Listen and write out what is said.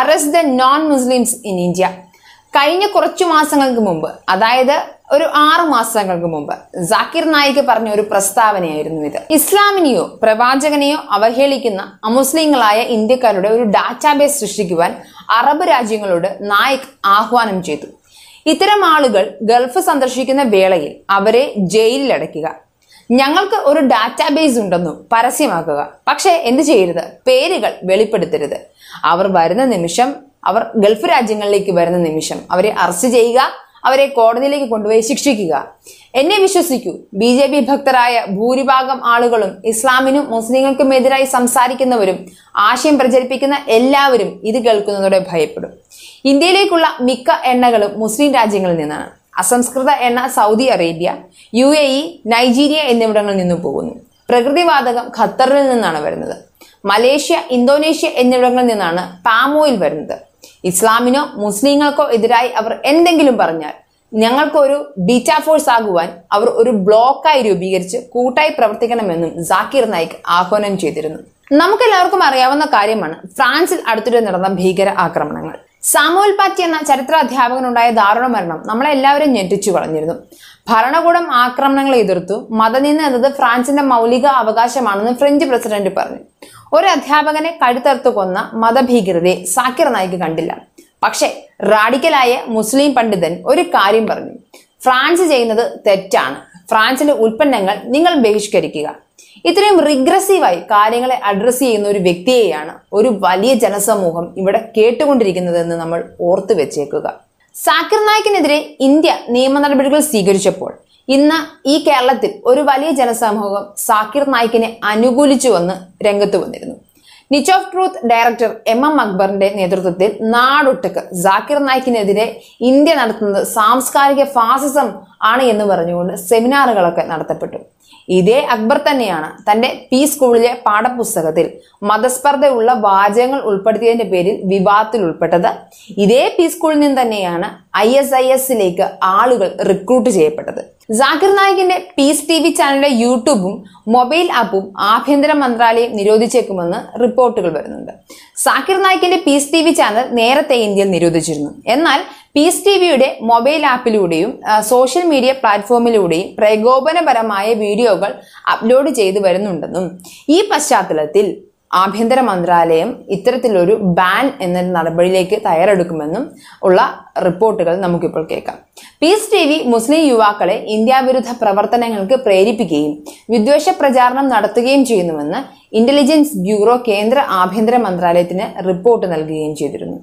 Arrest the non Muslims in India കഴിഞ്ഞ കുറച്ചു മാസങ്ങൾക്ക് മുമ്പ് അതായത് ഒരു ആറു മാസങ്ങൾക്ക് മുമ്പ് ജാക്കിർ നായിക് പറഞ്ഞ ഒരു പ്രസ്താവനയായിരുന്നു ഇത്. ഇസ്ലാമിനെയോ പ്രവാചകനെയോ അവഹേളിക്കുന്ന അമുസ്ലിങ്ങളായ ഇന്ത്യക്കാരുടെ ഒരു ഡാറ്റാബേസ് സൃഷ്ടിക്കുവാൻ അറബ് രാജ്യങ്ങളോട് നായിക് ആഹ്വാനം ചെയ്തു. ഇത്തരം ആളുകൾ ഗൾഫ് സന്ദർശിക്കുന്ന വേളയിൽ അവരെ ജയിലിൽ അടയ്ക്കുക ഞങ്ങൾക്ക് ഒരു ഡാറ്റാബേസ് ഉണ്ടെന്നു പരസ്യമാക്കുക. പക്ഷേ എന്ത് ചെയ്യരുത്? പേരുകൾ വെളിപ്പെടുത്തരുത്. അവർ വരുന്ന നിമിഷം അവർ ഗൾഫ് രാജ്യങ്ങളിലേക്ക് വരുന്ന നിമിഷം അവരെ അറസ്റ്റ് ചെയ്യുക അവരെ കോടതിയിലേക്ക് കൊണ്ടുപോയി ശിക്ഷിക്കുക. എന്നെ വിശ്വസിക്കൂ. ബി ജെ പി ഭക്തരായ ഭൂരിഭാഗം ആളുകളും ഇസ്ലാമിനും മുസ്ലിങ്ങൾക്കും എതിരായി സംസാരിക്കുന്നവരും ആശയം പ്രചരിപ്പിക്കുന്ന എല്ലാവരും ഇത് കേൾക്കുന്നതോടെ ഭയപ്പെടും. ഇന്ത്യയിലേക്കുള്ള മിക്ക എണ്ണകളും മുസ്ലിം രാജ്യങ്ങളിൽ നിന്നാണ്. അസംസ്കൃത എണ്ണ Saudi Arabia U A E Nigeria എന്നിവിടങ്ങളിൽ നിന്നും പോകുന്നു. പ്രകൃതിവാതകം ഖത്തറിൽ നിന്നാണ് വരുന്നത്. മലേഷ്യ ഇന്തോനേഷ്യ എന്നിവിടങ്ങളിൽ നിന്നാണ് പാമോയിൽ വരുന്നത്. ഇസ്ലാമിനോ മുസ്ലിങ്ങൾക്കോ എതിരായി അവർ എന്തെങ്കിലും പറഞ്ഞാൽ ഞങ്ങൾക്കൊരു ബീറ്റ ഫോഴ്സ് ആകുവാൻ അവർ ഒരു ബ്ലോക്കായി രൂപീകരിച്ച് കൂട്ടായി പ്രവർത്തിക്കണമെന്നും ജാക്കിർ നായിക് ആഹ്വാനം ചെയ്തിരുന്നു. നമുക്കെല്ലാവർക്കും അറിയാവുന്ന കാര്യമാണ് ഫ്രാൻസിൽ അടുത്തിടെ നടന്ന ഭീകര ആക്രമണങ്ങൾ. സാമുവൽ പാറ്റി എന്ന ചരിത്ര അധ്യാപകനുണ്ടായ ദാരുണ മരണം നമ്മളെ എല്ലാവരും ഞെട്ടിച്ചു കളഞ്ഞിരുന്നു. ഭരണകൂടം ആക്രമണങ്ങളെ എതിർത്തു. മതനിന്ന് എന്നത് ഫ്രാൻസിന്റെ മൗലിക അവകാശമാണെന്ന് ഫ്രഞ്ച് പ്രസിഡന്റ് പറഞ്ഞു. ഒരു അധ്യാപകനെ കഴുത്തറുത്തു കൊന്ന മതഭീകരതയെ സാക്കിർ നായിക്ക് കണ്ടില്ല. പക്ഷേ റാഡിക്കലായ മുസ്ലിം പണ്ഡിതൻ ഒരു കാര്യം പറഞ്ഞു. ഫ്രാൻസ് ചെയ്യുന്നത് തെറ്റാണ്. ഫ്രാൻസിലെ ഉൽപ്പന്നങ്ങൾ നിങ്ങൾ ബഹിഷ്കരിക്കുക. ഇത്രയും റിഗ്രസീവായി കാര്യങ്ങളെ അഡ്രസ്സ് ചെയ്യുന്ന ഒരു വ്യക്തിയെയാണ് ഒരു വലിയ ജനസമൂഹം ഇവിടെ കേട്ടുകൊണ്ടിരിക്കുന്നതെന്ന് നമ്മൾ ഓർത്തു വെച്ചേക്കുക. സാക്കിർ നായിക്കിനെതിരെ ഇന്ത്യ നിയമ നടപടികൾ സ്വീകരിച്ചപ്പോൾ ഇന്ന് ഈ കേരളത്തിൽ ഒരു വലിയ ജനസമൂഹം സാക്കിർ നായിക്കിനെ അനുകൂലിച്ചു വന്ന് രംഗത്ത് വന്നിരുന്നു. Niche of truth director M M അക്ബറിന്റെ നേതൃത്വത്തിൽ നാടൊട്ടുക്ക് സാക്കിർ നായിക്കിനെതിരെ ഇന്ത്യ നടത്തുന്നത് സാംസ്കാരിക ഫാസിസം ആണ് എന്ന് പറഞ്ഞുകൊണ്ട് സെമിനാറുകളൊക്കെ നടത്തപ്പെട്ടു. ഇതേ അക്ബർ തന്നെയാണ് തന്റെ പി സ്കൂളിലെ പാഠപുസ്തകത്തിൽ മതസ്പർദ്ധയുള്ള വാചകങ്ങൾ ഉൾപ്പെടുത്തിയതിന്റെ പേരിൽ വിവാദത്തിൽ ഉൾപ്പെട്ടത്. ഇതേ പി സ്കൂളിൽ നിന്ന് തന്നെയാണ് ഐ എസ് ഐ എസിലേക്ക് ആളുകൾ റിക്രൂട്ട് ചെയ്യപ്പെട്ടത്. ജാക്കിർ നായിക്കിന്റെ പീസ് ടി വി ചാനലിന്റെ യൂട്യൂബും മൊബൈൽ ആപ്പും ആഭ്യന്തര മന്ത്രാലയം നിരോധിച്ചേക്കുമെന്ന് റിപ്പോർട്ടുകൾ വരുന്നുണ്ട്. സാക്കിർ നായിക്കിന്റെ പീസ് ടി വി ചാനൽ നേരത്തെ ഇന്ത്യയിൽ നിരോധിച്ചിരുന്നു. എന്നാൽ പീസ് ടി വിയുടെ മൊബൈൽ ആപ്പിലൂടെയും സോഷ്യൽ മീഡിയ പ്ലാറ്റ്ഫോമിലൂടെയും പ്രകോപനപരമായ വീഡിയോകൾ അപ്ലോഡ് ചെയ്തു വരുന്നുണ്ടെന്നും ഈ പശ്ചാത്തലത്തിൽ ആഭ്യന്തര മന്ത്രാലയം ഇത്തരത്തിലൊരു ബാൻ എന്ന നടപടിയിലേക്ക് തയ്യാറെടുക്കുമെന്നും ഉള്ള റിപ്പോർട്ടുകൾ നമുക്കിപ്പോൾ കേൾക്കാം. പീസ് ടി വി മുസ്ലിം യുവാക്കളെ ഇന്ത്യാവിരുദ്ധ പ്രവർത്തനങ്ങൾക്ക് പ്രേരിപ്പിക്കുകയും വിദ്വേഷ പ്രചാരണം നടത്തുകയും ചെയ്യുന്നുവെന്ന് ഇന്റലിജൻസ് ബ്യൂറോ കേന്ദ്ര ആഭ്യന്തര മന്ത്രാലയത്തിന് റിപ്പോർട്ട് നൽകുകയും ചെയ്തിരുന്നു.